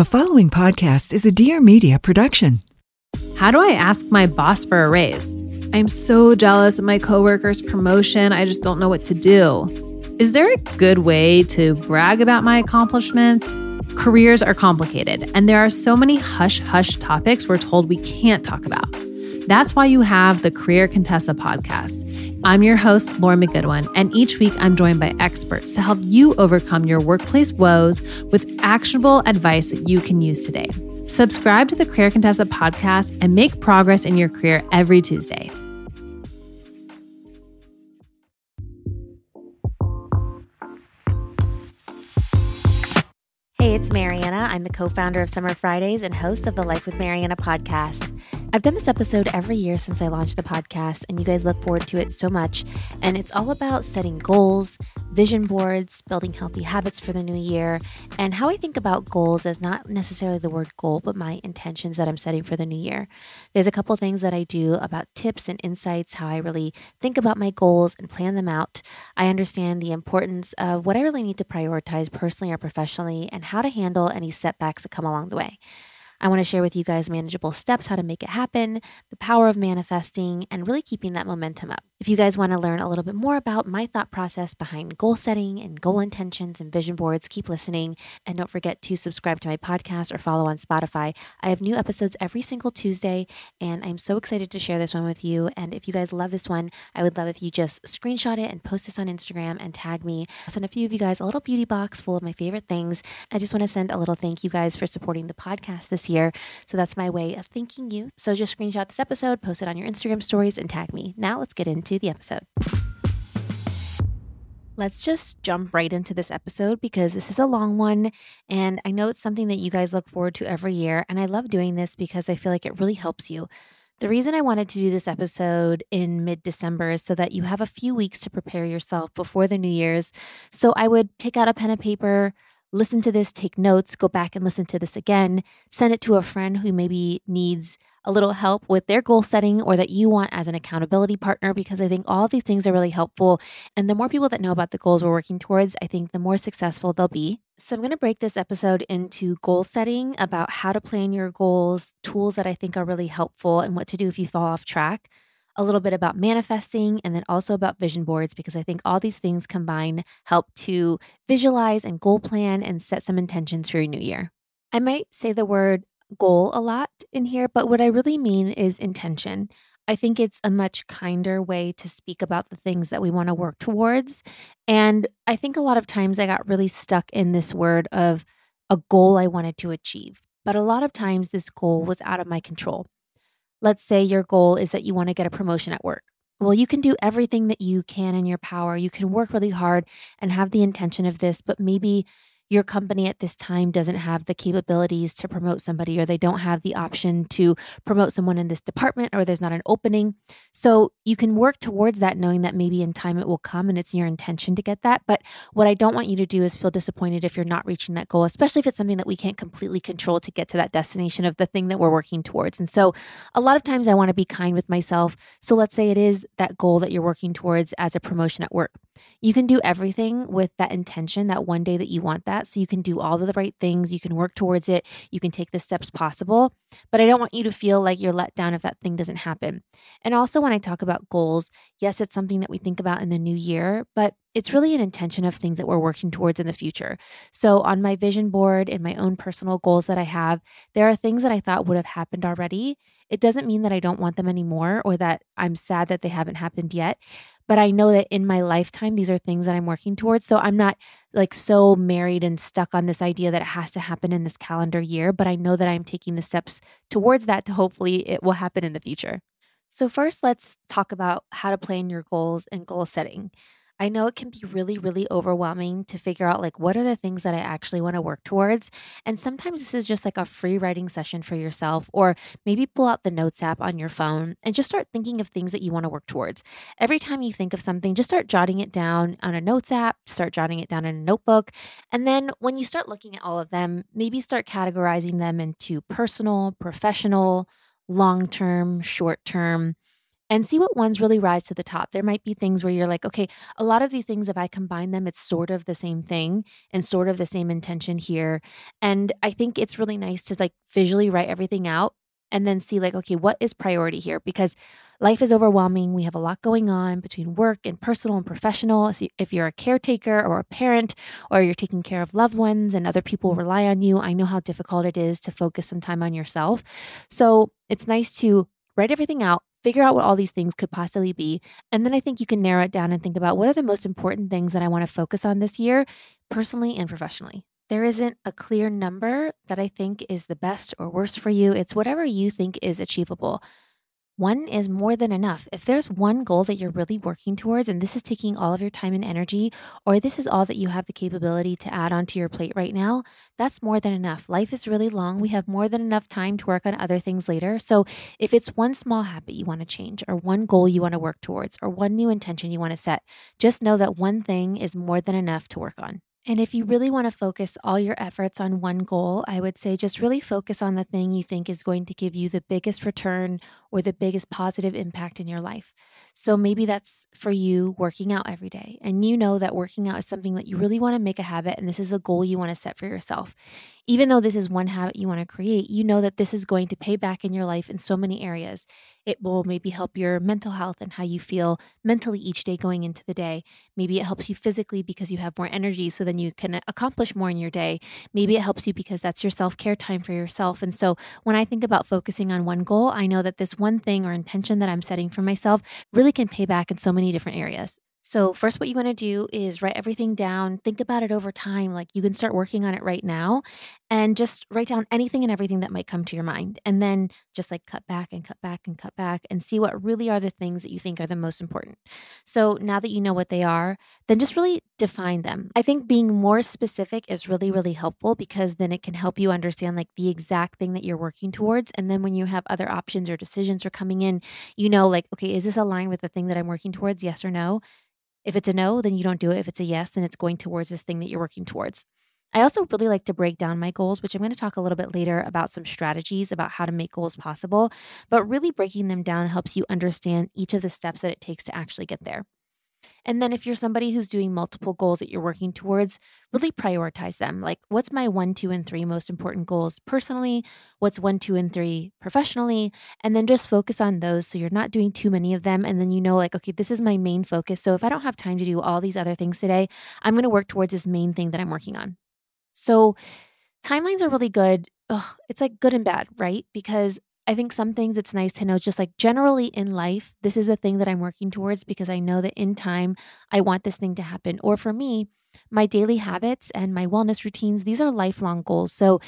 The following podcast is a Dear Media production. How do I ask my boss for a raise? I'm so jealous of my coworker's promotion. I just don't know what to do. Is there a good way to brag about my accomplishments? Careers are complicated, and there are so many hush hush topics we're told we can't talk about. That's why you have the Career Contessa podcast. I'm your host, Lauren McGoodwin, and each week I'm joined by experts to help you overcome your workplace woes with actionable advice that you can use today. Subscribe to the Career Contessa podcast and make progress in your career every Tuesday. Hey, it's Marianna. I'm the co founder of Summer Fridays and host of the Life with Marianna podcast. I've done this episode every year since I launched the podcast, and you guys look forward to it so much. And it's all about setting goals, vision boards, building healthy habits for the new year, and how I think about goals as not necessarily the word goal, but my intentions that I'm setting for the new year. There's a couple things that I do about tips and insights, how I really think about my goals and plan them out. I understand the importance of what I really need to prioritize personally or professionally, and how to handle any setbacks that come along the way. I want to share with you guys manageable steps how to make it happen, the power of manifesting, and really keeping that momentum up. If you guys want to learn a little bit more about my thought process behind goal setting and goal intentions and vision boards, keep listening. And don't forget to subscribe to my podcast or follow on Spotify. I have new episodes every single Tuesday, and I'm so excited to share this one with you. And if you guys love this one, I would love if you just screenshot it and post this on Instagram and tag me. I'll send a few of you guys a little beauty box full of my favorite things. I just want to send a little thank you guys for supporting the podcast this year. So that's my way of thanking you. So just screenshot this episode, post it on your Instagram stories, and tag me. Now let's get into the episode. Let's just jump right into this episode because this is a long one. And I know it's something that you guys look forward to every year. And I love doing this because I feel like it really helps you. The reason I wanted to do this episode in mid December is so that you have a few weeks to prepare yourself before the New Year's. So I would take out a pen and paper, listen to this, take notes, go back and listen to this again, send it to a friend who maybe needs a little help with their goal setting or that you want as an accountability partner because I think all these things are really helpful. And the more people that know about the goals we're working towards, I think the more successful they'll be. So I'm going to break this episode into goal setting about how to plan your goals, tools that I think are really helpful, and what to do if you fall off track a little bit about manifesting and then also about vision boards because I think all these things combine help to visualize and goal plan and set some intentions for your new year. I might say the word goal a lot in here, but what I really mean is intention. I think it's a much kinder way to speak about the things that we want to work towards. And I think a lot of times I got really stuck in this word of a goal I wanted to achieve. But a lot of times this goal was out of my control. Let's say your goal is that you want to get a promotion at work. Well, you can do everything that you can in your power. You can work really hard and have the intention of this, but maybe your company at this time doesn't have the capabilities to promote somebody or they don't have the option to promote someone in this department or there's not an opening. So you can work towards that knowing that maybe in time it will come and it's your intention to get that. But what I don't want you to do is feel disappointed if you're not reaching that goal, especially if it's something that we can't completely control to get to that destination of the thing that we're working towards. And so a lot of times I want to be kind with myself. So let's say it is that goal that you're working towards as a promotion at work. You can do everything with that intention that one day that you want that. So you can do all of the right things, you can work towards it, you can take the steps possible. But I don't want you to feel like you're let down if that thing doesn't happen. And also, when I talk about goals, yes, it's something that we think about in the new year, but it's really an intention of things that we're working towards in the future. So, on my vision board and my own personal goals that I have, there are things that I thought would have happened already. It doesn't mean that I don't want them anymore or that I'm sad that they haven't happened yet but I know that in my lifetime, these are things that I'm working towards. So I'm not like so married and stuck on this idea that it has to happen in this calendar year, but I know that I'm taking the steps towards that to hopefully it will happen in the future. So, first, let's talk about how to plan your goals and goal setting. I know it can be really, really overwhelming to figure out like what are the things that I actually want to work towards. And sometimes this is just like a free writing session for yourself, or maybe pull out the notes app on your phone and just start thinking of things that you want to work towards. Every time you think of something, just start jotting it down on a notes app, start jotting it down in a notebook. And then when you start looking at all of them, maybe start categorizing them into personal, professional, long term, short term and see what ones really rise to the top. There might be things where you're like, okay, a lot of these things, if I combine them, it's sort of the same thing and sort of the same intention here. And I think it's really nice to like visually write everything out and then see like okay what is priority here because life is overwhelming we have a lot going on between work and personal and professional if you're a caretaker or a parent or you're taking care of loved ones and other people rely on you i know how difficult it is to focus some time on yourself so it's nice to write everything out figure out what all these things could possibly be and then i think you can narrow it down and think about what are the most important things that i want to focus on this year personally and professionally there isn't a clear number that I think is the best or worst for you. It's whatever you think is achievable. One is more than enough. If there's one goal that you're really working towards, and this is taking all of your time and energy, or this is all that you have the capability to add onto your plate right now, that's more than enough. Life is really long. We have more than enough time to work on other things later. So if it's one small habit you want to change, or one goal you want to work towards, or one new intention you want to set, just know that one thing is more than enough to work on. And if you really want to focus all your efforts on one goal, I would say just really focus on the thing you think is going to give you the biggest return or the biggest positive impact in your life. So maybe that's for you working out every day. And you know that working out is something that you really want to make a habit, and this is a goal you want to set for yourself. Even though this is one habit you want to create, you know that this is going to pay back in your life in so many areas. It will maybe help your mental health and how you feel mentally each day going into the day. Maybe it helps you physically because you have more energy so then you can accomplish more in your day. Maybe it helps you because that's your self care time for yourself. And so when I think about focusing on one goal, I know that this one thing or intention that I'm setting for myself really can pay back in so many different areas. So, first, what you want to do is write everything down. Think about it over time. Like you can start working on it right now and just write down anything and everything that might come to your mind. And then just like cut back and cut back and cut back and see what really are the things that you think are the most important. So, now that you know what they are, then just really define them. I think being more specific is really, really helpful because then it can help you understand like the exact thing that you're working towards. And then when you have other options or decisions are coming in, you know, like, okay, is this aligned with the thing that I'm working towards? Yes or no? If it's a no, then you don't do it. If it's a yes, then it's going towards this thing that you're working towards. I also really like to break down my goals, which I'm going to talk a little bit later about some strategies about how to make goals possible. But really breaking them down helps you understand each of the steps that it takes to actually get there. And then if you're somebody who's doing multiple goals that you're working towards, really prioritize them. Like, what's my one, two, and three most important goals personally? What's one, two, and three professionally? And then just focus on those so you're not doing too many of them. And then you know, like, okay, this is my main focus. So if I don't have time to do all these other things today, I'm going to work towards this main thing that I'm working on. So timelines are really good. Ugh, it's like good and bad, right? Because I think some things it's nice to know just like generally in life, this is the thing that I'm working towards because I know that in time I want this thing to happen. Or for me, my daily habits and my wellness routines, these are lifelong goals. So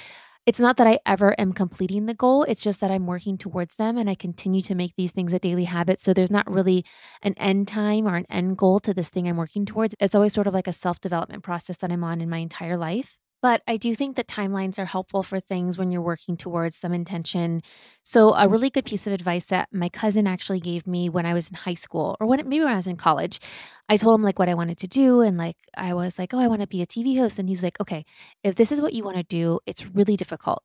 it's not that I ever am completing the goal. It's just that I'm working towards them and I continue to make these things a daily habit. So there's not really an end time or an end goal to this thing I'm working towards. It's always sort of like a self development process that I'm on in my entire life. But I do think that timelines are helpful for things when you're working towards some intention. So, a really good piece of advice that my cousin actually gave me when I was in high school, or when maybe when I was in college, I told him like what I wanted to do. And like, I was like, oh, I want to be a TV host. And he's like, okay, if this is what you want to do, it's really difficult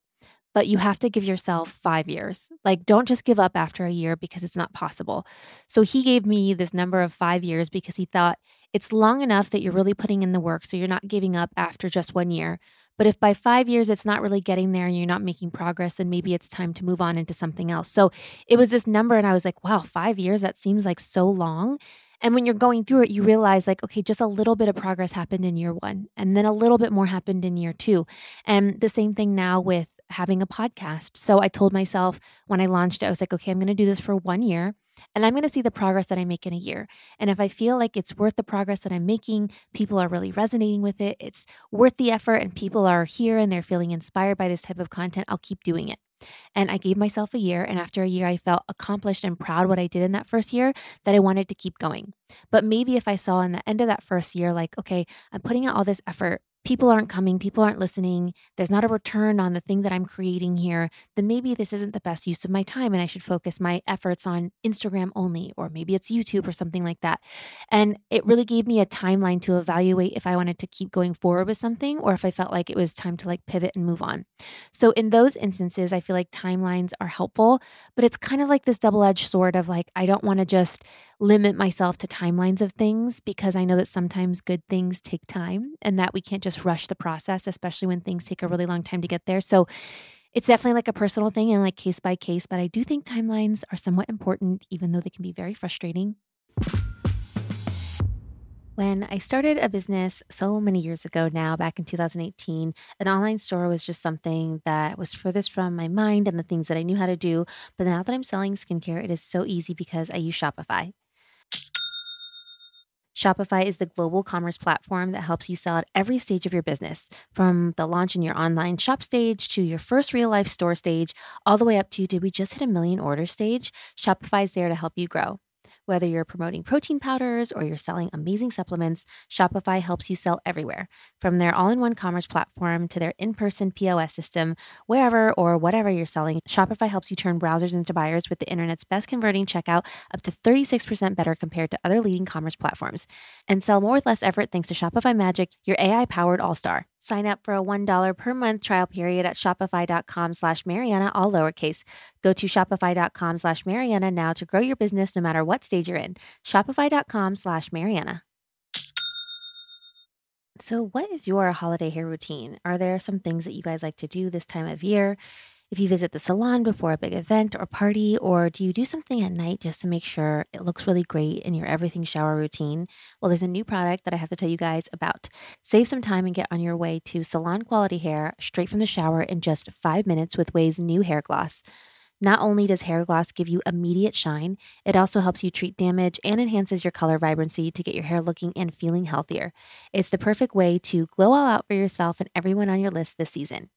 but you have to give yourself five years. Like, don't just give up after a year because it's not possible. So, he gave me this number of five years because he thought it's long enough that you're really putting in the work. So, you're not giving up after just one year. But if by five years it's not really getting there and you're not making progress, then maybe it's time to move on into something else. So, it was this number, and I was like, wow, five years, that seems like so long. And when you're going through it, you realize, like, okay, just a little bit of progress happened in year one, and then a little bit more happened in year two. And the same thing now with having a podcast. So I told myself when I launched it, I was like, okay, I'm going to do this for one year and I'm going to see the progress that I make in a year. And if I feel like it's worth the progress that I'm making, people are really resonating with it, it's worth the effort, and people are here and they're feeling inspired by this type of content, I'll keep doing it. And I gave myself a year. And after a year, I felt accomplished and proud what I did in that first year that I wanted to keep going. But maybe if I saw in the end of that first year, like, okay, I'm putting out all this effort, people aren't coming, people aren't listening, there's not a return on the thing that I'm creating here, then maybe this isn't the best use of my time and I should focus my efforts on Instagram only, or maybe it's YouTube or something like that. And it really gave me a timeline to evaluate if I wanted to keep going forward with something or if I felt like it was time to like pivot and move on. So in those instances, I feel like timelines are helpful, but it's kind of like this double edged sword of like, I don't want to just limit myself to timelines of things because I know that sometimes good things take time and that we can't just rush the process, especially when things take a really long time to get there. So it's definitely like a personal thing and like case by case, but I do think timelines are somewhat important, even though they can be very frustrating. When I started a business so many years ago now, back in 2018, an online store was just something that was furthest from my mind and the things that I knew how to do. But now that I'm selling skincare, it is so easy because I use Shopify. Shopify is the global commerce platform that helps you sell at every stage of your business, from the launch in your online shop stage to your first real life store stage, all the way up to did we just hit a million order stage? Shopify is there to help you grow. Whether you're promoting protein powders or you're selling amazing supplements, Shopify helps you sell everywhere. From their all in one commerce platform to their in person POS system, wherever or whatever you're selling, Shopify helps you turn browsers into buyers with the internet's best converting checkout up to 36% better compared to other leading commerce platforms. And sell more with less effort thanks to Shopify Magic, your AI powered all star. Sign up for a $1 per month trial period at shopify.com slash Marianna, all lowercase. Go to shopify.com slash Marianna now to grow your business no matter what stage you're in. Shopify.com slash Marianna. So, what is your holiday hair routine? Are there some things that you guys like to do this time of year? If you visit the salon before a big event or party, or do you do something at night just to make sure it looks really great in your everything shower routine? Well, there's a new product that I have to tell you guys about. Save some time and get on your way to salon quality hair straight from the shower in just five minutes with Ouai's new hair gloss. Not only does hair gloss give you immediate shine, it also helps you treat damage and enhances your color vibrancy to get your hair looking and feeling healthier. It's the perfect way to glow all out for yourself and everyone on your list this season.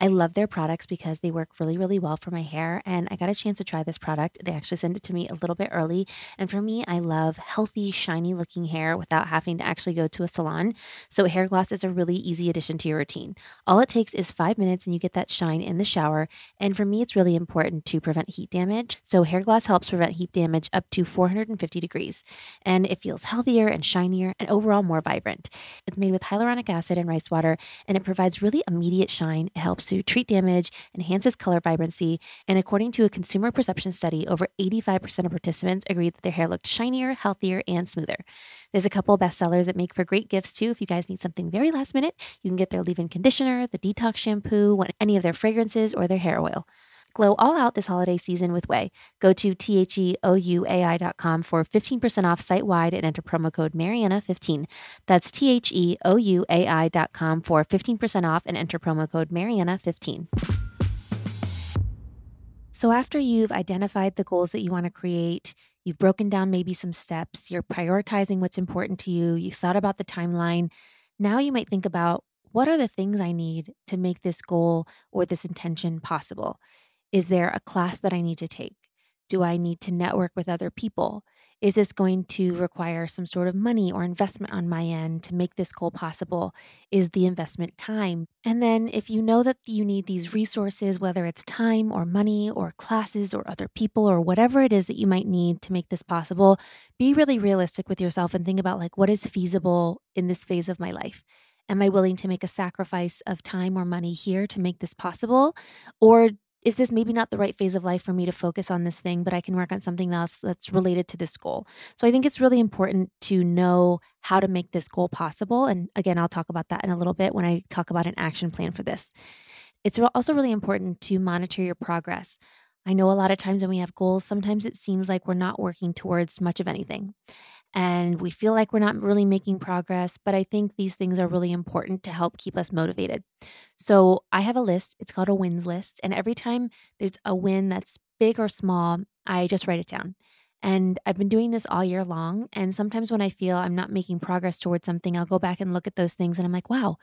I love their products because they work really, really well for my hair. And I got a chance to try this product. They actually sent it to me a little bit early. And for me, I love healthy, shiny looking hair without having to actually go to a salon. So, hair gloss is a really easy addition to your routine. All it takes is five minutes and you get that shine in the shower. And for me, it's really important to prevent heat damage. So, hair gloss helps prevent heat damage up to 450 degrees. And it feels healthier and shinier and overall more vibrant. It's made with hyaluronic acid and rice water, and it provides really immediate shine. It helps to treat damage, enhances color vibrancy, and according to a consumer perception study, over 85% of participants agreed that their hair looked shinier, healthier, and smoother. There's a couple of bestsellers that make for great gifts too. If you guys need something very last minute, you can get their leave in conditioner, the detox shampoo, any of their fragrances, or their hair oil. Glow all out this holiday season with Ouai. Go to theouai.com for 15% off site wide and enter promo code Marianna15. That's theouai.com for 15% off and enter promo code Marianna15. So, after you've identified the goals that you want to create, you've broken down maybe some steps, you're prioritizing what's important to you, you've thought about the timeline, now you might think about what are the things I need to make this goal or this intention possible? Is there a class that I need to take? Do I need to network with other people? Is this going to require some sort of money or investment on my end to make this goal possible? Is the investment time? And then, if you know that you need these resources, whether it's time or money or classes or other people or whatever it is that you might need to make this possible, be really realistic with yourself and think about like what is feasible in this phase of my life. Am I willing to make a sacrifice of time or money here to make this possible? Or is this maybe not the right phase of life for me to focus on this thing, but I can work on something else that's related to this goal? So I think it's really important to know how to make this goal possible. And again, I'll talk about that in a little bit when I talk about an action plan for this. It's also really important to monitor your progress. I know a lot of times when we have goals, sometimes it seems like we're not working towards much of anything and we feel like we're not really making progress. But I think these things are really important to help keep us motivated. So I have a list, it's called a wins list. And every time there's a win that's big or small, I just write it down. And I've been doing this all year long. And sometimes when I feel I'm not making progress towards something, I'll go back and look at those things and I'm like, wow,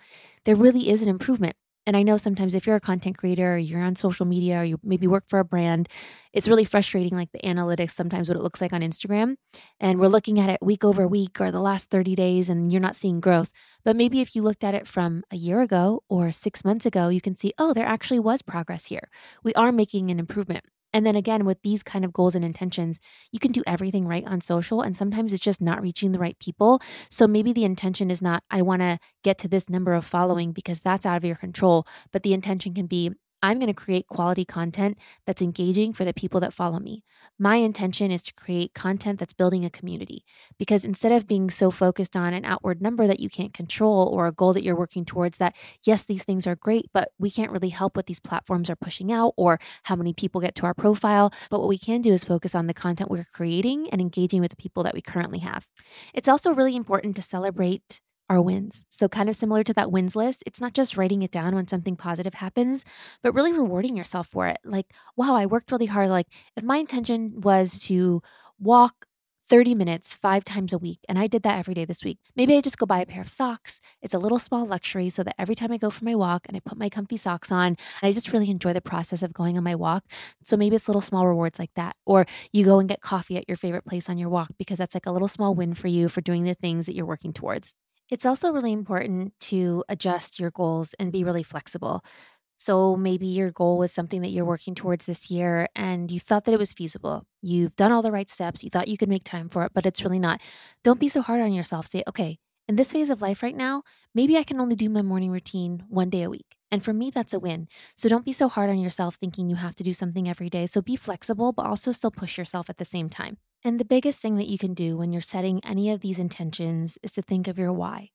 there really is an improvement. And I know sometimes if you're a content creator or you're on social media or you maybe work for a brand, it's really frustrating, like the analytics, sometimes what it looks like on Instagram. And we're looking at it week over week or the last 30 days and you're not seeing growth. But maybe if you looked at it from a year ago or six months ago, you can see, oh, there actually was progress here. We are making an improvement. And then again, with these kind of goals and intentions, you can do everything right on social. And sometimes it's just not reaching the right people. So maybe the intention is not, I want to get to this number of following because that's out of your control. But the intention can be, I'm going to create quality content that's engaging for the people that follow me. My intention is to create content that's building a community because instead of being so focused on an outward number that you can't control or a goal that you're working towards, that yes, these things are great, but we can't really help what these platforms are pushing out or how many people get to our profile. But what we can do is focus on the content we're creating and engaging with the people that we currently have. It's also really important to celebrate our wins. So, kind of similar to that wins list, it's not just writing it down when something positive happens, but really rewarding yourself for it. Like, wow, I worked really hard. Like, if my intention was to walk 30 minutes five times a week, and I did that every day this week, maybe I just go buy a pair of socks. It's a little small luxury so that every time I go for my walk and I put my comfy socks on, I just really enjoy the process of going on my walk. So, maybe it's little small rewards like that. Or you go and get coffee at your favorite place on your walk because that's like a little small win for you for doing the things that you're working towards. It's also really important to adjust your goals and be really flexible. So maybe your goal was something that you're working towards this year and you thought that it was feasible. You've done all the right steps. You thought you could make time for it, but it's really not. Don't be so hard on yourself. Say, okay, in this phase of life right now, maybe I can only do my morning routine one day a week. And for me, that's a win. So don't be so hard on yourself thinking you have to do something every day. So be flexible, but also still push yourself at the same time. And the biggest thing that you can do when you're setting any of these intentions is to think of your why.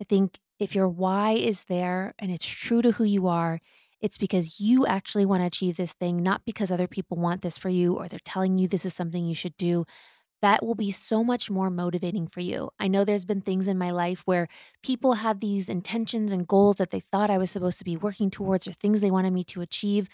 I think if your why is there and it's true to who you are, it's because you actually want to achieve this thing, not because other people want this for you or they're telling you this is something you should do. That will be so much more motivating for you. I know there's been things in my life where people had these intentions and goals that they thought I was supposed to be working towards or things they wanted me to achieve.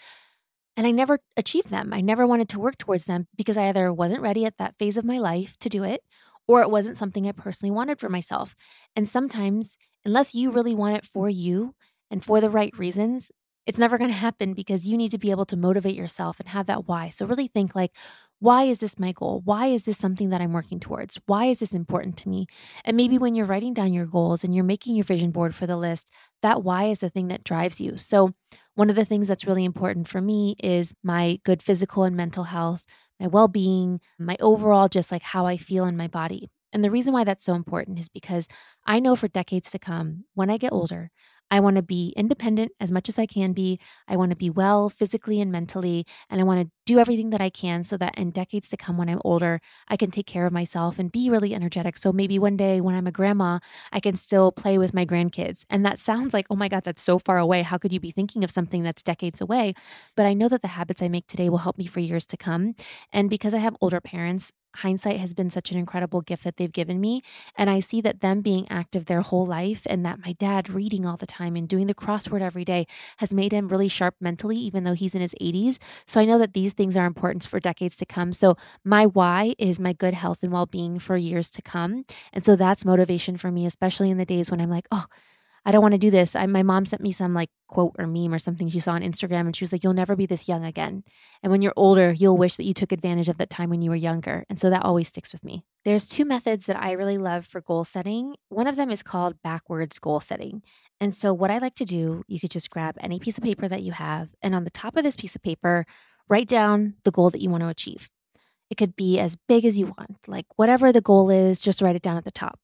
And I never achieved them. I never wanted to work towards them because I either wasn't ready at that phase of my life to do it or it wasn't something I personally wanted for myself. And sometimes, unless you really want it for you and for the right reasons, it's never going to happen because you need to be able to motivate yourself and have that why. So really think like, why is this my goal? Why is this something that I'm working towards? Why is this important to me? And maybe when you're writing down your goals and you're making your vision board for the list, that why is the thing that drives you. So one of the things that's really important for me is my good physical and mental health, my well being, my overall just like how I feel in my body. And the reason why that's so important is because I know for decades to come, when I get older, I want to be independent as much as I can be. I want to be well physically and mentally. And I want to do everything that I can so that in decades to come, when I'm older, I can take care of myself and be really energetic. So maybe one day when I'm a grandma, I can still play with my grandkids. And that sounds like, oh my God, that's so far away. How could you be thinking of something that's decades away? But I know that the habits I make today will help me for years to come. And because I have older parents, hindsight has been such an incredible gift that they've given me. And I see that them being active their whole life and that my dad reading all the time and doing the crossword every day has made him really sharp mentally, even though he's in his 80s. So I know that these things are important for decades to come. So my why is my good health and well being for years to come. And so that's motivation for me, especially in the days when I'm like, oh, I don't want to do this. I, my mom sent me some like quote or meme or something she saw on Instagram, and she was like, You'll never be this young again. And when you're older, you'll wish that you took advantage of that time when you were younger. And so that always sticks with me. There's two methods that I really love for goal setting. One of them is called backwards goal setting. And so, what I like to do, you could just grab any piece of paper that you have, and on the top of this piece of paper, write down the goal that you want to achieve. It could be as big as you want, like whatever the goal is, just write it down at the top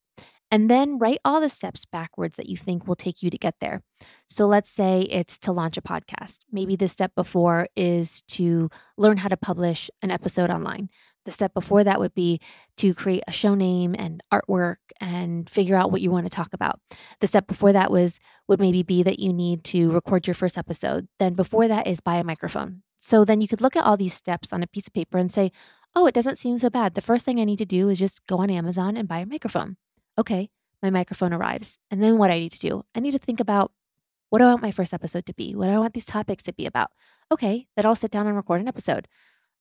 and then write all the steps backwards that you think will take you to get there. So let's say it's to launch a podcast. Maybe the step before is to learn how to publish an episode online. The step before that would be to create a show name and artwork and figure out what you want to talk about. The step before that was would maybe be that you need to record your first episode. Then before that is buy a microphone. So then you could look at all these steps on a piece of paper and say, "Oh, it doesn't seem so bad. The first thing I need to do is just go on Amazon and buy a microphone." Okay, my microphone arrives. And then what I need to do, I need to think about what I want my first episode to be? What I want these topics to be about? Okay, then I'll sit down and record an episode.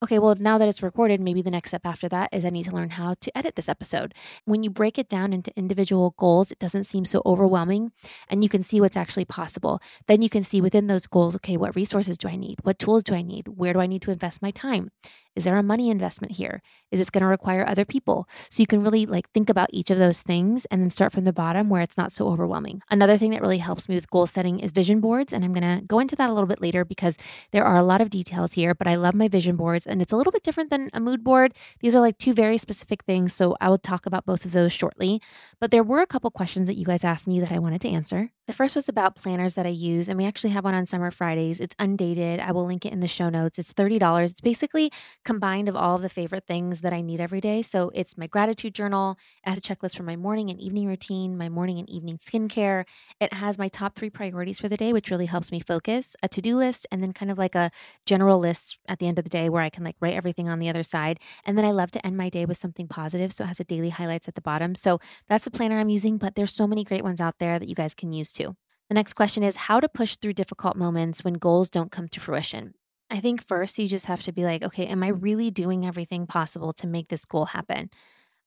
okay, well, now that it's recorded, maybe the next step after that is I need to learn how to edit this episode. When you break it down into individual goals, it doesn't seem so overwhelming and you can see what's actually possible. Then you can see within those goals, okay, what resources do I need? What tools do I need? Where do I need to invest my time? Is there a money investment here? Is this going to require other people? So you can really like think about each of those things and then start from the bottom where it's not so overwhelming. Another thing that really helps me with goal setting is vision boards. And I'm going to go into that a little bit later because there are a lot of details here, but I love my vision boards and it's a little bit different than a mood board. These are like two very specific things. So I will talk about both of those shortly. But there were a couple questions that you guys asked me that I wanted to answer. The first was about planners that I use, and we actually have one on Summer Fridays. It's undated. I will link it in the show notes. It's $30. It's basically combined of all of the favorite things that I need every day. So it's my gratitude journal, it has a checklist for my morning and evening routine, my morning and evening skincare. It has my top three priorities for the day, which really helps me focus, a to do list, and then kind of like a general list at the end of the day where I can like write everything on the other side. And then I love to end my day with something positive. So it has a daily highlights at the bottom. So that's the planner I'm using, but there's so many great ones out there that you guys can use too. The next question is how to push through difficult moments when goals don't come to fruition. I think first you just have to be like, okay, am I really doing everything possible to make this goal happen?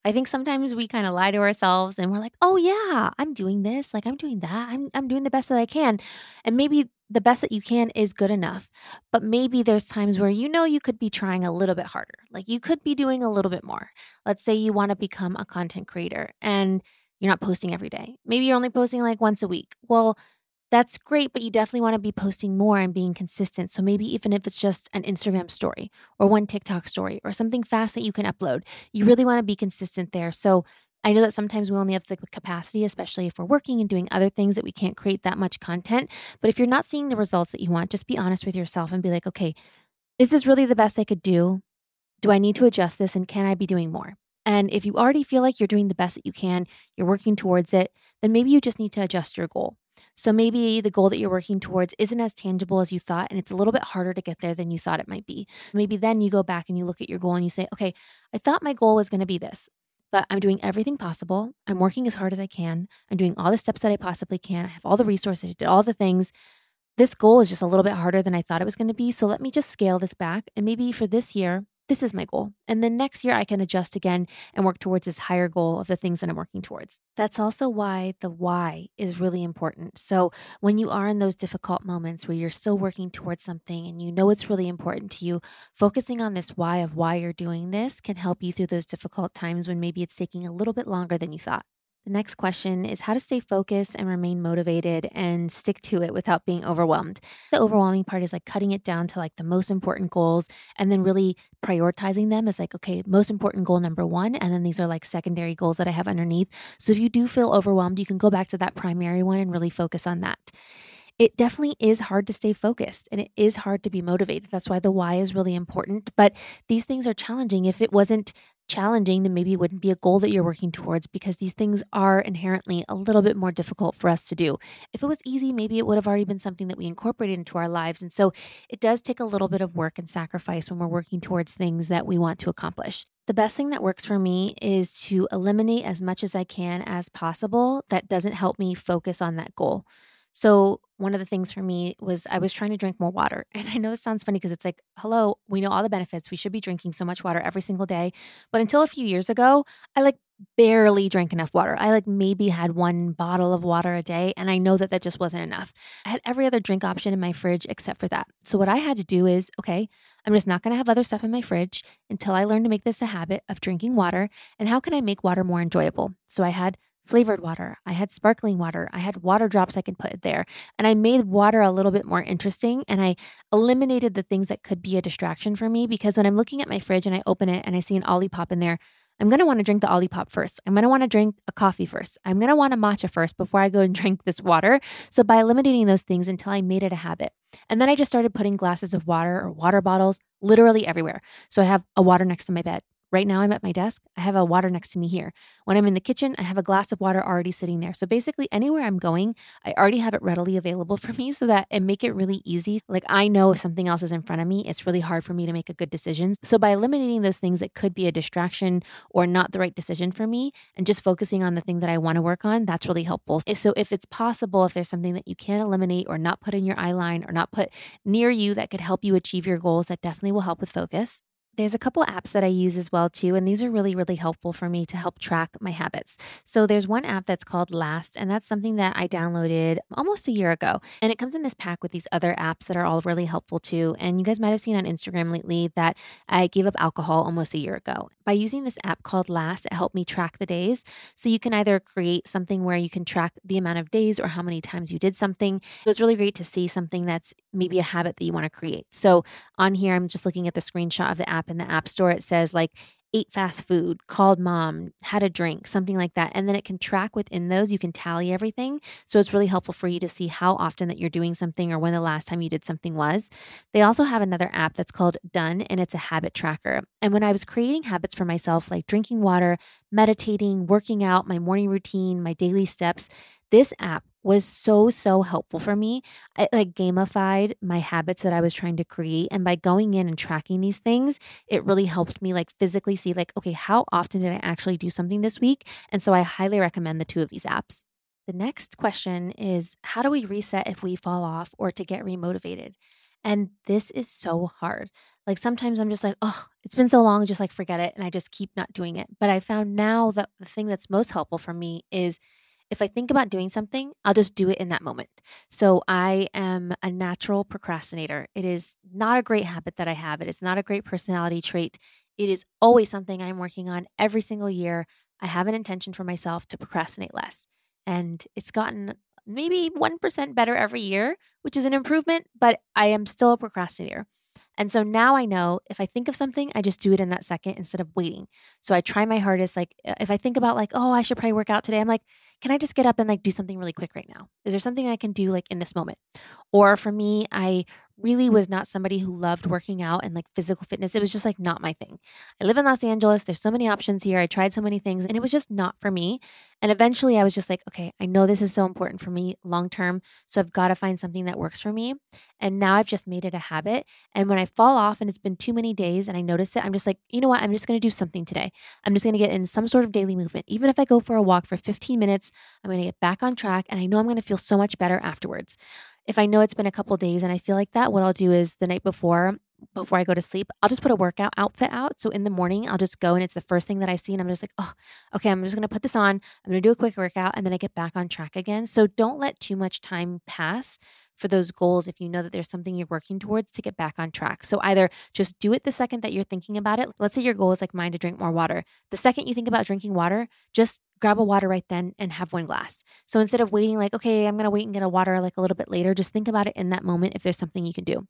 I think sometimes we kind of lie to ourselves and we're like, "Oh yeah, I'm doing this, like I'm doing that. I'm I'm doing the best that I can." And maybe the best that you can is good enough. But maybe there's times where you know you could be trying a little bit harder. Like you could be doing a little bit more. Let's say you want to become a content creator and you're not posting every day. Maybe you're only posting like once a week. Well, that's great, but you definitely want to be posting more and being consistent. So maybe even if it's just an Instagram story or one TikTok story or something fast that you can upload, you really want to be consistent there. So I know that sometimes we only have the capacity, especially if we're working and doing other things, that we can't create that much content. But if you're not seeing the results that you want, just be honest with yourself and be like, okay, is this really the best I could do? Do I need to adjust this? And can I be doing more? And if you already feel like you're doing the best that you can, you're working towards it, then maybe you just need to adjust your goal. So maybe the goal that you're working towards isn't as tangible as you thought, and it's a little bit harder to get there than you thought it might be. Maybe then you go back and you look at your goal and you say, okay, I thought my goal was going to be this, but I'm doing everything possible. I'm working as hard as I can. I'm doing all the steps that I possibly can. I have all the resources, I did all the things. This goal is just a little bit harder than I thought it was going to be. So let me just scale this back. And maybe for this year, this is my goal. And then next year, I can adjust again and work towards this higher goal of the things that I'm working towards. That's also why the why is really important. So, when you are in those difficult moments where you're still working towards something and you know it's really important to you, focusing on this why of why you're doing this can help you through those difficult times when maybe it's taking a little bit longer than you thought. The next question is how to stay focused and remain motivated and stick to it without being overwhelmed. The overwhelming part is like cutting it down to like the most important goals and then really prioritizing them as like, okay, most important goal number one. And then these are like secondary goals that I have underneath. So if you do feel overwhelmed, you can go back to that primary one and really focus on that it definitely is hard to stay focused and it is hard to be motivated. That's why the why is really important. But these things are challenging. If it wasn't challenging, then maybe it wouldn't be a goal that you're working towards because these things are inherently a little bit more difficult for us to do. If it was easy, maybe it would have already been something that we incorporated into our lives. And so it does take a little bit of work and sacrifice when we're working towards things that we want to accomplish. The best thing that works for me is to eliminate as much as I can as possible that doesn't help me focus on that goal. So, one of the things for me was I was trying to drink more water. And I know this sounds funny because it's like, hello, we know all the benefits. We should be drinking so much water every single day. But until a few years ago, I like barely drank enough water. I like maybe had one bottle of water a day. And I know that that just wasn't enough. I had every other drink option in my fridge except for that. So, what I had to do is, okay, I'm just not going to have other stuff in my fridge until I learn to make this a habit of drinking water. And how can I make water more enjoyable? So, I had flavored water. I had sparkling water. I had water drops I could put there. And I made water a little bit more interesting and I eliminated the things that could be a distraction for me because when I'm looking at my fridge and I open it and I see an Olipop in there, I'm going to want to drink the Olipop first. I'm going to want to drink a coffee first. I'm going to want a matcha first before I go and drink this water. So by eliminating those things until I made it a habit. And then I just started putting glasses of water or water bottles literally everywhere. So I have a water next to my bed. Right now, I'm at my desk. I have a water next to me here. When I'm in the kitchen, I have a glass of water already sitting there. So basically, anywhere I'm going, I already have it readily available for me so that it make it really easy. Like I know if something else is in front of me, it's really hard for me to make a good decision. So by eliminating those things that could be a distraction or not the right decision for me and just focusing on the thing that I want to work on, that's really helpful. Eh, so if it's possible, if there's something that you can eliminate or not put in your eye line or not put near you that could help you achieve your goals, that definitely will help with focus. There's a couple apps that I use as well too, and these are really really helpful for me to help track my habits. So there's one app that's called Last, and that's something that I downloaded almost a year ago, and it comes in this pack with these other apps that are all really helpful too. And you guys might have seen on Instagram lately that I gave up alcohol almost a year ago. By using this app called Last, it helped me track the days. So you can either create something where you can track the amount of days or how many times you did something. It was really great to see something that's maybe a habit that you want to create. So on here, I'm just looking at the screenshot of the app in the App Store. It says like ate fast food, called mom, had a drink, something like that. And then it can track within those, you can tally everything. So it's really helpful for you to see how often that you're doing something or when the last time you did something was. They also have another app that's called Done and it's a habit tracker. And when I was creating habits for myself, like drinking water, meditating, working out, my morning routine, my daily steps, this app was so so helpful for me. It like gamified my habits that i was trying to create and by going in and tracking these things it really helped me like physically see like okay how often did i actually do something this week? And so i highly recommend the two of these apps. The next question is how do we reset if we fall off or to get remotivated? And this is so hard. Like sometimes i'm just like oh it's been so long just like forget it and i just keep not doing it. But i found now that the thing that's most helpful for me is if I think about doing something, I'll just do it in that moment. So I am a natural procrastinator. It is not a great habit that I have. It is not a great personality trait. It is always something I'm working on every single year. I have an intention for myself to procrastinate less. And it's gotten maybe 1% better every year, which is an improvement, but I am still a procrastinator. And so now I know if I think of something, I just do it in that second instead of waiting. So I try my hardest. Like uh, if I think about like, oh, I should probably work out today, I'm like, can I just get up and like do something really quick right now? Is there something I can do like in this moment? Or for me, I really was not somebody who loved working out and like physical fitness. It was just like not my thing. I live in Los Angeles. There's so many options here. I tried so many things and it was just not for me. And eventually I was just like, okay, I know this is so important for me long term. So I've got to find something that works for me. And now I've just made it a habit. And when I fall off and it's been too many days and I notice it, I'm just like, you know what? I'm just going to do something today. I'm just going to get in some sort of daily movement. Even if I go for a walk for 15 minutes, I'm going to get back on track and I know I'm going to feel so much better afterwards. If I know it's been a couple days and I feel like that, what I'll do is the night before, before I go to sleep, I'll just put a workout outfit out. So in the morning, I'll just go and it's the first thing that I see. And I'm just like, oh, okay, I'm just going to put this on. I'm going to do a quick workout and then I get back on track again. So don't let too much time pass for those goals if you know that there's something you're working towards to get back on track. So either just do it the second that you're thinking about it. Let's say your goal is like mine to drink more water. The second you think about drinking water, just grab a water right then and have one glass. So instead of waiting, like, okay, I'm going to wait and get a water like a little bit later, just think about it in that moment if there's something you can do.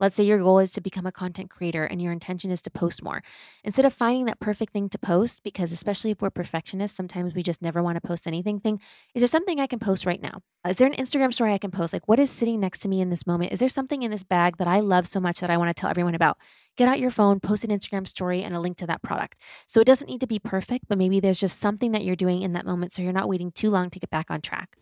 Let's say your goal is to become a content creator and your intention is to post more. Instead of finding that perfect thing to post, because especially if we're perfectionists, sometimes we just never want to post anything, think, is there something I can post right now? Is there an Instagram story I can post? Like, what is sitting next to me in this moment? Is there something in this bag that I love so much that I want to tell everyone about? Get out your phone, post an Instagram story and a link to that product. So it doesn't need to be perfect, but maybe there's just something that you're doing in that moment so you're not waiting too long to get back on track.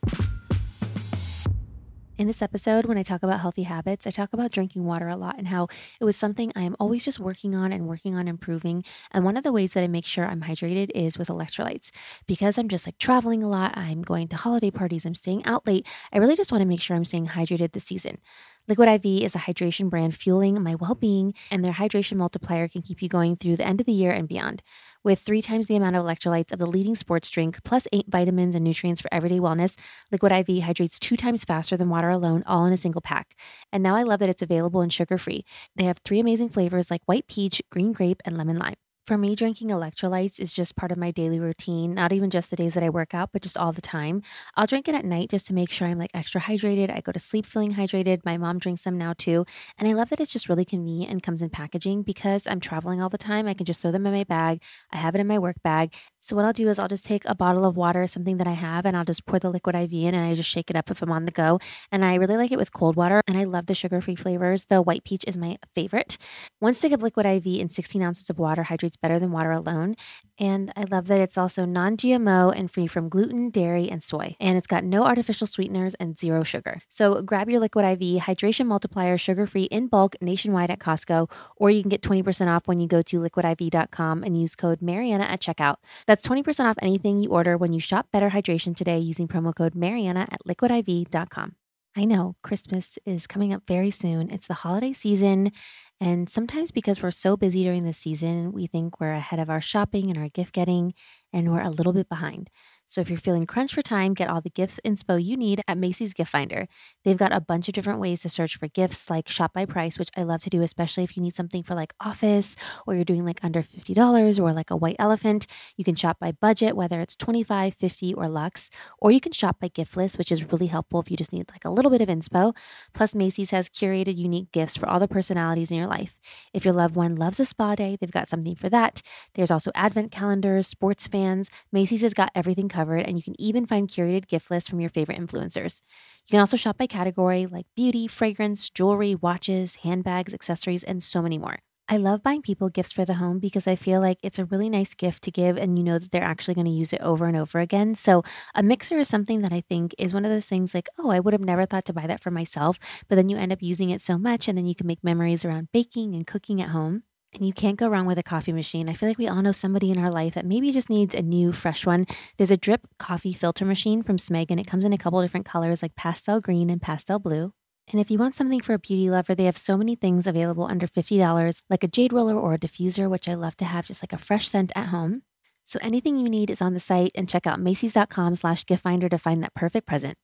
In this episode, when I talk about healthy habits, I talk about drinking water a lot and how it was something I am always just working on and working on improving. And one of the ways that I make sure I'm hydrated is with electrolytes. Because I'm just like traveling a lot, I'm going to holiday parties, I'm staying out late. I really just want to make sure I'm staying hydrated this season. Liquid IV is a hydration brand fueling my well being, and their hydration multiplier can keep you going through the end of the year and beyond. With three times the amount of electrolytes of the leading sports drink, plus eight vitamins and nutrients for everyday wellness, Liquid IV hydrates two times faster than water alone, all in a single pack. And now I love that it's available and sugar free. They have three amazing flavors like white peach, green grape, and lemon lime. For me, drinking electrolytes is just part of my daily routine, not even just the days that I work out, but just all the time. I'll drink it at night just to make sure I'm like extra hydrated. I go to sleep feeling hydrated. My mom drinks them now too. And I love that it's just really convenient and comes in packaging because I'm traveling all the time. I can just throw them in my bag. I have it in my work bag. So what I'll do is I'll just take a bottle of water, something that I have, and I'll just pour the liquid IV in and I just shake it up if I'm on the go. And I really like it with cold water. And I love the sugar-free flavors. The white peach is my favorite. One stick of liquid IV and 16 ounces of water hydrates better than water alone. And I love that it's also non GMO and free from gluten, dairy, and soy. And it's got no artificial sweeteners and zero sugar. So grab your Liquid IV Hydration Multiplier sugar free in bulk nationwide at Costco, or you can get 20% off when you go to liquidiv.com and use code Marianna at checkout. That's 20% off anything you order when you shop Better Hydration today using promo code Marianna at liquidiv.com. I know Christmas is coming up very soon. It's the holiday season. And sometimes because we're so busy during the season, we think we're ahead of our shopping and our gift getting, and we're a little bit behind. So if you're feeling crunched for time, get all the gifts inspo you need at Macy's Gift Finder. They've got a bunch of different ways to search for gifts like shop by price, which I love to do, especially if you need something for like office or you're doing like under $50 or like a white elephant. You can shop by budget, whether it's 25, 50 or luxe, or you can shop by gift list, which is really helpful if you just need like a little bit of inspo. Plus Macy's has curated unique gifts for all the personalities in your life. If your loved one loves a spa day, they've got something for that. There's also advent calendars, sports fans. Macy's has got everything covered and you can even find curated gift lists from your favorite influencers. You can also shop by category like beauty, fragrance, jewelry, watches, handbags, accessories, and so many more. I love buying people gifts for the home because I feel like it's a really nice gift to give and you know that they're actually going to use it over and over again. So, a mixer is something that I think is one of those things like, oh, I would have never thought to buy that for myself, but then you end up using it so much and then you can make memories around baking and cooking at home. And you can't go wrong with a coffee machine. I feel like we all know somebody in our life that maybe just needs a new, fresh one. There's a drip coffee filter machine from Smeg, and it comes in a couple different colors like pastel green and pastel blue. And if you want something for a beauty lover, they have so many things available under $50, like a jade roller or a diffuser, which I love to have just like a fresh scent at home. So anything you need is on the site and check out Macy's.com slash gift finder to find that perfect present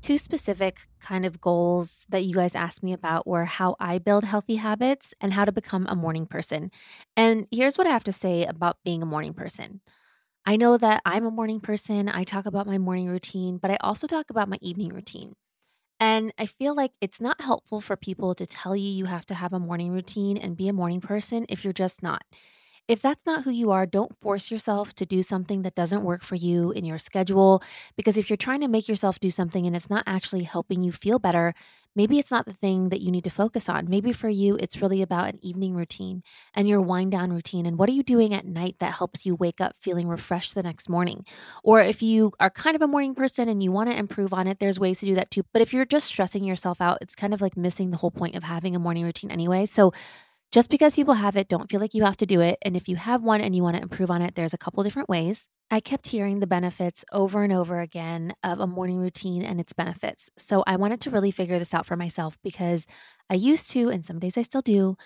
two specific kind of goals that you guys asked me about were how I build healthy habits and how to become a morning person. And here's what I have to say about being a morning person. I know that I'm a morning person. I talk about my morning routine, but I also talk about my evening routine. And I feel like it's not helpful for people to tell you you have to have a morning routine and be a morning person if you're just not. If that's not who you are, don't force yourself to do something that doesn't work for you in your schedule. Because if you're trying to make yourself do something and it's not actually helping you feel better, maybe it's not the thing that you need to focus on. Maybe for you, it's really about an evening routine and your wind down routine. And what are you doing at night that helps you wake up feeling refreshed the next morning? Or if you are kind of a morning person and you want to improve on it, there's ways to do that too. But if you're just stressing yourself out, it's kind of like missing the whole point of having a morning routine anyway. So, just because people have it, don't feel like you have to do it. And if you have one and you want to improve on it, there's a couple different ways. I kept hearing the benefits over and over again of a morning routine and its benefits. So I wanted to really figure this out for myself because I used to, and some days I still do,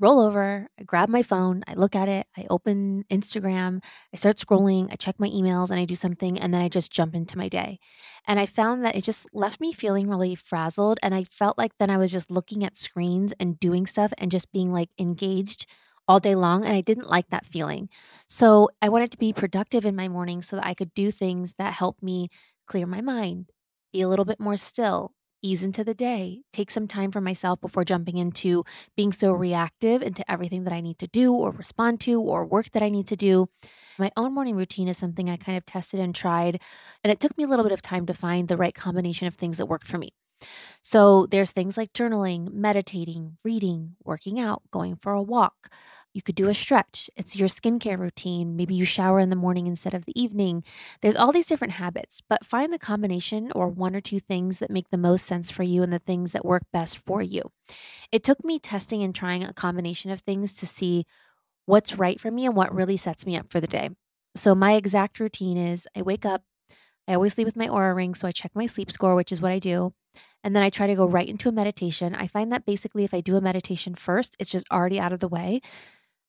roll over, I grab my phone, I look at it, I open Instagram, I start scrolling, I check my emails, and I do something, and then I just jump into my day. And I found that it just left me feeling really frazzled. And I felt like then I was just looking at screens and doing stuff and just being like engaged all day long. And I didn't like that feeling. So I wanted to be productive in my morning so that I could do things that help me clear my mind, be a little bit more still, ease into the day, take some time for myself before jumping into being so reactive into everything that I need to do or respond to or work that I need to do. My own morning routine is something I kind of tested and tried, and it took me a little bit of time to find the right combination of things that worked for me. So there's things like journaling, meditating, reading, working out, going for a walk, you could do a stretch. It's your skincare routine. Maybe you shower in the morning instead of the evening. There's all these different habits, but find the combination or one or two things that make the most sense for you and the things that work best for you. It took me testing and trying a combination of things to see what's right for me and what really sets me up for the day. So, my exact routine is I wake up, I always sleep with my Oura ring, so I check my sleep score, which is what I do. And then I try to go right into a meditation. I find that basically, if I do a meditation first, it's just already out of the way.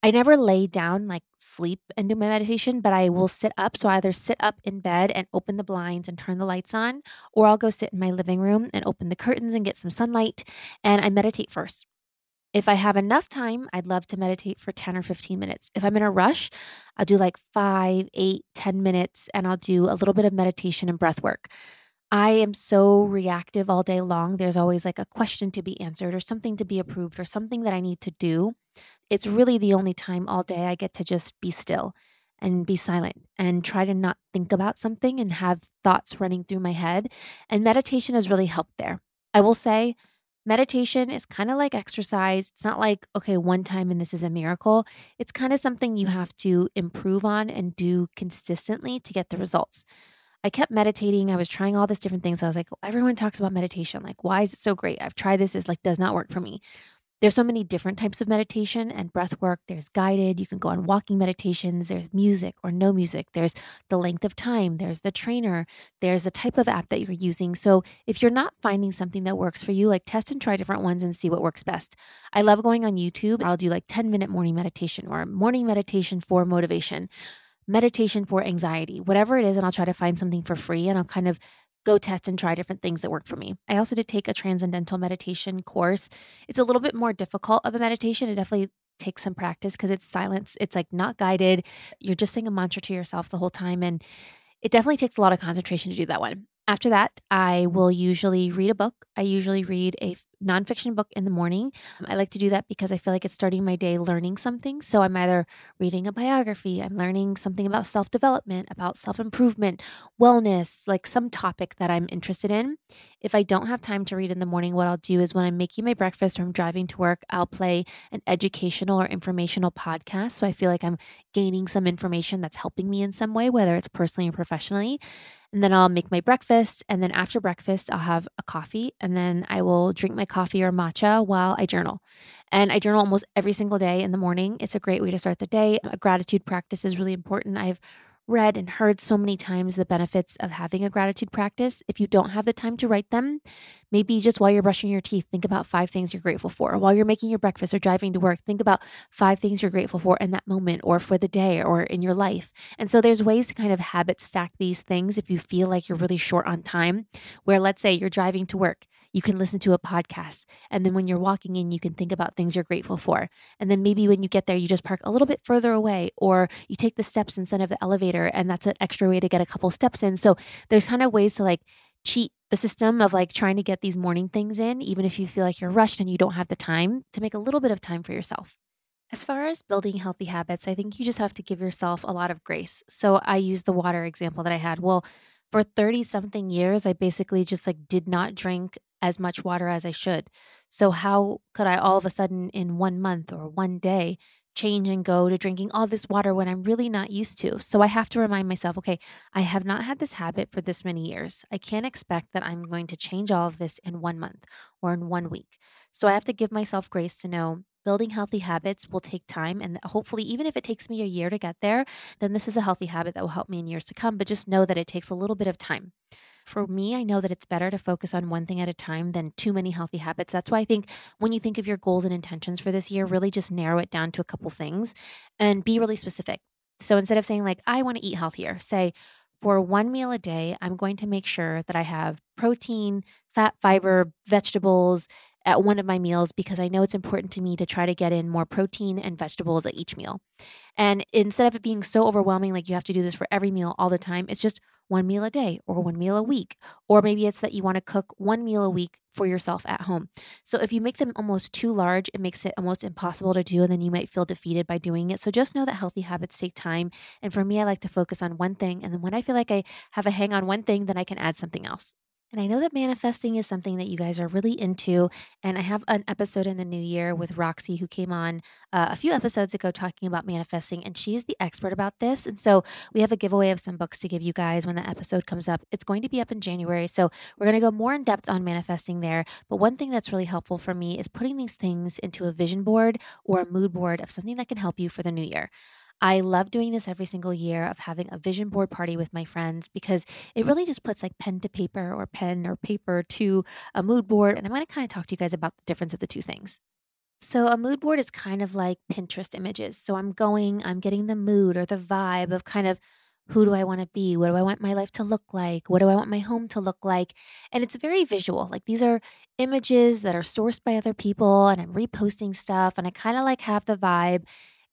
I never lay down like sleep and do my meditation, but I will sit up. So I either sit up in bed and open the blinds and turn the lights on, or I'll go sit in my living room and open the curtains and get some sunlight and I meditate first. If I have enough time, I'd love to meditate for 10 or 15 minutes. If I'm in a rush, I'll do like five, eight, 10 minutes and I'll do a little bit of meditation and breath work. I am so mm-hmm. reactive all day long. There's always like a question to be answered or something to be mm-hmm. approved or something that I need to do. It's mm-hmm. really the only time all day I get to just be still and be silent and try to not think about something and have thoughts running through my head. And meditation has really helped there. I will say, meditation is kind of like exercise. It's not like, okay, one time and this is a miracle. It's kind of something you have to improve on and do consistently to get the results. I kept meditating. I was trying all these different things. I was like, everyone talks about meditation. Like, why is it so great? I've tried this. It's like does not work for me. There's so many different types of meditation and breath work. There's guided, you can go on walking meditations, there's music or no music, there's the length of time, there's the trainer, there's the type of app that you're using. So if you're not finding something that works for you, like test and try different ones and see what works best. I love going on YouTube. I'll do like 10 minute morning meditation or morning meditation for motivation meditation for anxiety, whatever it is, and I'll try to find something for free and I'll kind of go test and try different things that work for me. I also did take a transcendental meditation course. It's a little bit more difficult of a meditation. It definitely takes some practice because it's silence. It's like not guided. You're just saying a mantra to yourself the whole time. And it definitely takes a lot of concentration to do that one. After that, I will usually read a book. I usually read a nonfiction book in the morning. Um, I like to do that because I feel like it's starting my day learning something. So I'm either reading a biography, I'm learning something about self development, about self improvement, wellness, like some topic that I'm interested in. If I don't have time to read in the morning, what I'll do is when I'm making my breakfast or I'm driving to work, I'll play an educational or informational podcast. So I feel like I'm gaining some information that's helping me in some way, whether it's personally or professionally. And then I'll make my breakfast. And then after breakfast, I'll have a coffee. And then I will drink my coffee or matcha while I journal. And I journal almost every single day in the morning. It's a great way to start the day. A gratitude practice is really important. I've read and heard so many times the benefits of having a gratitude practice. If you don't have the time to write them, maybe just while you're brushing your teeth, think about five things you're grateful for. While you're making your breakfast or driving to work, think about five things you're grateful for in that moment or for the day or in your life. And so there's ways to kind of habit stack these things if you feel like you're really short on time, where let's say you're driving to work you can listen to a podcast. And then when you're walking in, you can think about things you're grateful for. And then maybe when you get there, you just park a little bit further away, or you take the steps instead of the elevator, and that's an extra way to get a couple steps in. So there's kind of ways to like cheat the system of like trying to get these morning things in, even if you feel like you're rushed and you don't have the time to make a little bit of time for yourself. As far as building healthy habits, I think you just have to give yourself a lot of grace. So I use the water example that I had. Well, for 30 something years, I basically just like did not drink as much water as I should. So, how could I all of a sudden in one month or one day change and go to drinking all this water when I'm really not used to? So, I have to remind myself okay, I have not had this habit for this many years. I can't expect that I'm going to change all of this in one month or in one week. So, I have to give myself grace to know building healthy habits will take time. And hopefully, even if it takes me a year to get there, then this is a healthy habit that will help me in years to come. But just know that it takes a little bit of time for me, I know that it's better to focus on one thing at a time than too many healthy habits. That's why I think when you think of your goals and intentions for this year, really just narrow it down to a couple things and be really specific. So instead of saying, like, I want to eat healthier, say, for one meal a day, I'm going to make sure that I have protein, fat, fiber, vegetables, at one of my meals because I know it's important to me to try to get in more protein and vegetables at each meal. And instead of it being so overwhelming, like you have to do this for every meal all the time, it's just one meal a day or one meal a week. Or maybe it's that you want to cook one meal a week for yourself at home. So if you make them almost too large, it makes it almost impossible to do. And then you might feel defeated by doing it. So just know that healthy habits take time. And for me, I like to focus on one thing. And then when I feel like I have a hang on one thing, then I can add something else. And I know that manifesting is something that you guys are really into. And I have an episode in the new year with Roxie, who came on uh, a few episodes ago talking about manifesting. And she's the expert about this. And so we have a giveaway of some books to give you guys when that episode comes up. It's going to be up in January. So we're going to go more in depth on manifesting there. But one thing that's really helpful for me is putting these things into a vision board or a mood board of something that can help you for the new year. I love doing this every single year of having a vision board party with my friends because it really just puts like pen to paper or pen or paper to a mood board. And I'm going to kind of talk to you guys about the difference of the two things. So, a mood board is kind of like Pinterest images. So, I'm going, I'm getting the mood or the vibe of kind of who do I want to be? What do I want my life to look like? What do I want my home to look like? And it's very visual. Like these are images that are sourced by other people, and I'm reposting stuff, and I kind of like have the vibe.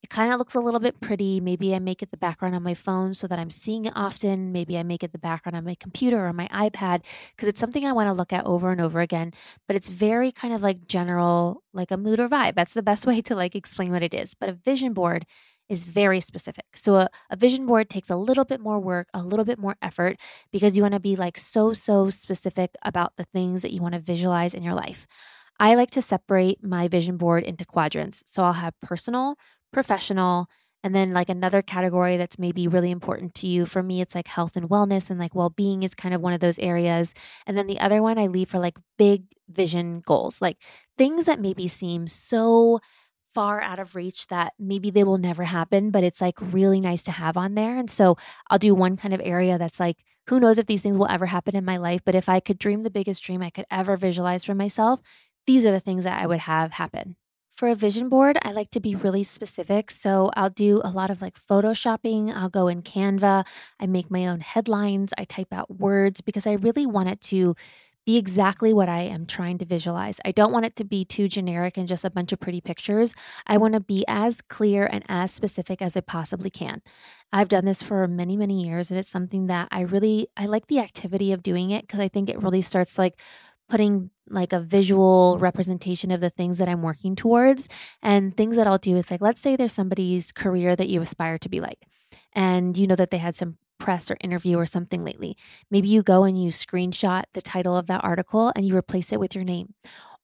It kind of looks a little bit pretty. Maybe I make it the background on my phone so that I'm seeing it often. Maybe I make it the background on my computer or my iPad because it's something I want to look at over and over again. But it's very kind of like general, like a mood or vibe. That's the best way to like explain what it is. But a vision board is very specific. So a, a, vision board takes a little bit more work, a little bit more effort because you want to be like so, so specific about the things that you want to visualize in your life. I like to separate my vision board into quadrants. So I'll have personal, professional, And then, like, another category that's maybe really important to you. For me, it's like health and wellness and like well being is kind of one of those areas. And then the other one I leave for like big vision goals, like things that maybe seem so far out of reach that maybe they will never happen, but it's like really nice to have on there. And so I'll do one kind of area that's like, who knows if these things will ever happen in my life, but if I could dream the biggest dream I could ever visualize for myself, these are the things that I would have happen. For a vision board, I like to be really specific. So I'll do a lot of like photoshopping. I'll go in Canva. I make my own headlines. I type out words because I really want it to be exactly what I am trying to visualize. I don't want it to be too generic and just a bunch of pretty pictures. I want to be as clear and as specific as I possibly can. I've done this for many, many years and it's something that I really I like the activity of doing it because I think it really starts like putting like a visual representation of the things that I'm working towards. And things that I'll do is like, let's say there's somebody's career that you aspire to be like, and you know that they had some press or interview or something lately. Maybe you go and you screenshot the title of that article and you replace it with your name.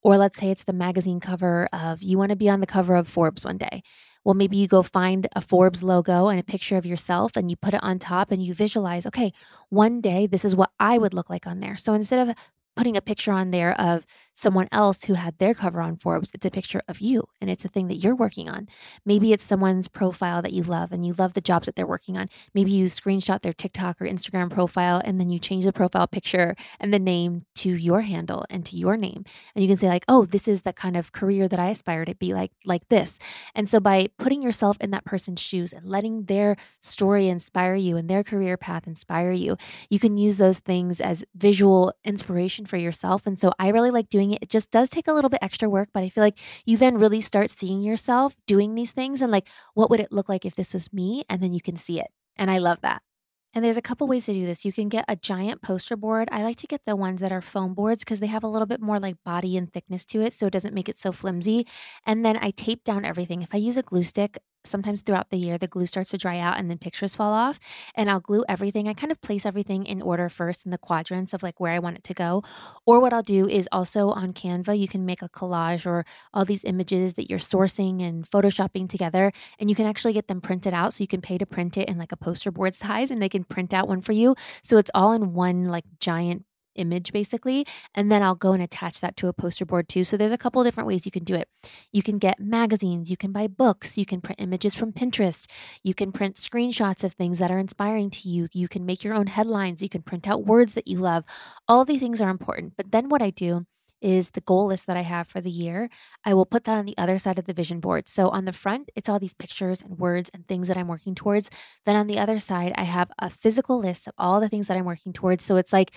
Or let's say it's the magazine cover of you want to be on the cover of Forbes one day. Well, maybe you go find a Forbes logo and a picture of yourself and you put it on top and you visualize, okay, one day this is what I would look like on there. So instead of putting a picture on there of someone else who had their cover on Forbes. It's a picture of you and it's a thing that you're working on. Maybe it's someone's profile that you love and you love the jobs that they're working on. Maybe you screenshot their TikTok or Instagram profile and then you change the profile picture and the name to your handle and to your name. And you can say like, "Oh, this is the kind of career that I aspire to be like like this." And so by putting yourself in that person's shoes and letting their story inspire you and their career path inspire you, you can use those things as visual inspiration for yourself. And so I really like doing it. It just does take a little bit extra work, but I feel like you then really start seeing yourself doing these things and like, what would it look like if this was me? And then you can see it. And I love that. And there's a couple ways to do this. You can get a giant poster board. I like to get the ones that are foam boards because they have a little bit more like body and thickness to it, so it doesn't make it so flimsy. And then I tape down everything. If I use a glue stick, sometimes throughout the year the glue starts to dry out and then pictures fall off and I'll glue everything. I kind of place everything in order first in the quadrants of like where I want it to go. Or what I'll do is also on Canva you can make a collage or all these images that you're sourcing and photoshopping together and you can actually get them printed out so you can pay to print it in like a poster board size and they can print out one for you. So it's all in one like giant image basically and then I'll go and attach that to a poster board too. So there's a couple different ways you can do it. You can get magazines, you can buy books, you can print images from Pinterest, you can print screenshots of things that are inspiring to you. You can make your own headlines, you can print out words that you love. All these things are important. But then what I do is the goal list that I have for the year. I will put that on the other side of the vision board. So on the front, it's all these pictures and words and things that I'm working towards. Then on the other side, I have a physical list of all the things that I'm working towards. So it's like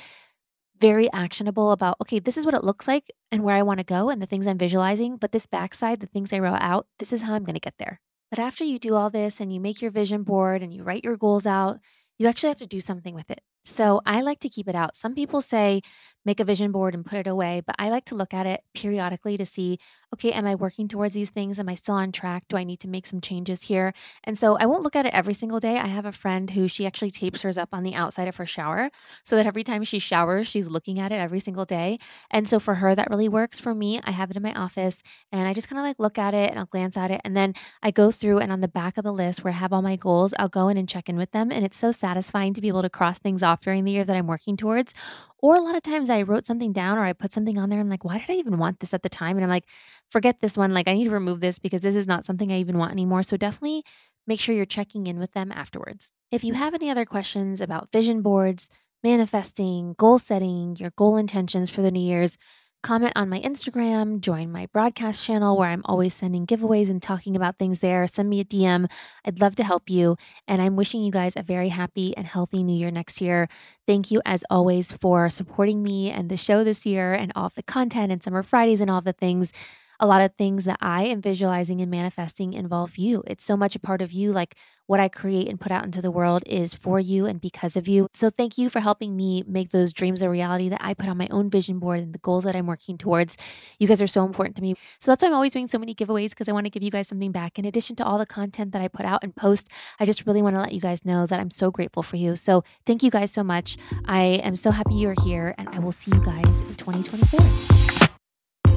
very actionable about, okay, this is what it looks like and where I want to go and the things I'm visualizing. But this backside, the things I wrote out, this is how I'm going to get there. But after you do all this and you make your vision board and you write your goals out, you actually have to do something with it. So I like to keep it out. Some people say make a vision board and put it away, but I like to look at it periodically to see okay, am I working towards these things? Am I still on track? Do I need to make some changes here? And so I won't look at it every single day. I have a friend who she actually tapes hers up on the outside of her shower so that every time she showers, she's looking at it every single day. And so for her, that really works. For me, I have it in my office and I just kind of like look at it and I'll glance at it. And then I go through and on the back of the list where I have all my goals, I'll go in and check in with them. And it's so satisfying to be able to cross things off during the year that I'm working towards or a lot of times I wrote something down or I put something on there. I'm like, why did I even want this at the time? And I'm like, forget this one. Like, I need to remove this because this is not something I even want anymore. So definitely make sure you're checking in with them afterwards. If you mm-hmm. have any other questions about vision boards, manifesting, goal setting, your goal intentions for the new year's, comment on my Instagram, join my broadcast channel where I'm always sending giveaways and talking about things there. Send me a DM. I'd love to help you. And I'm wishing you guys a very happy and healthy new year next year. Thank you, as always, for supporting me and the show this year and all of the content and Summer Fridays and all the things a lot of things that I am visualizing and manifesting involve you. It's so much a part of you. Like what I create and put out into the world is for you and because of you. So thank you for helping me make those dreams a reality that I put on my own vision board and the goals that I'm working towards. You guys are so important to me. So that's why I'm always doing so many giveaways because I want to give you guys something back. In addition to all the content that I put out and post, I just really want to let you guys know that I'm so grateful for you. So thank you guys so much. I am so happy you're here and I will see you guys in 2024.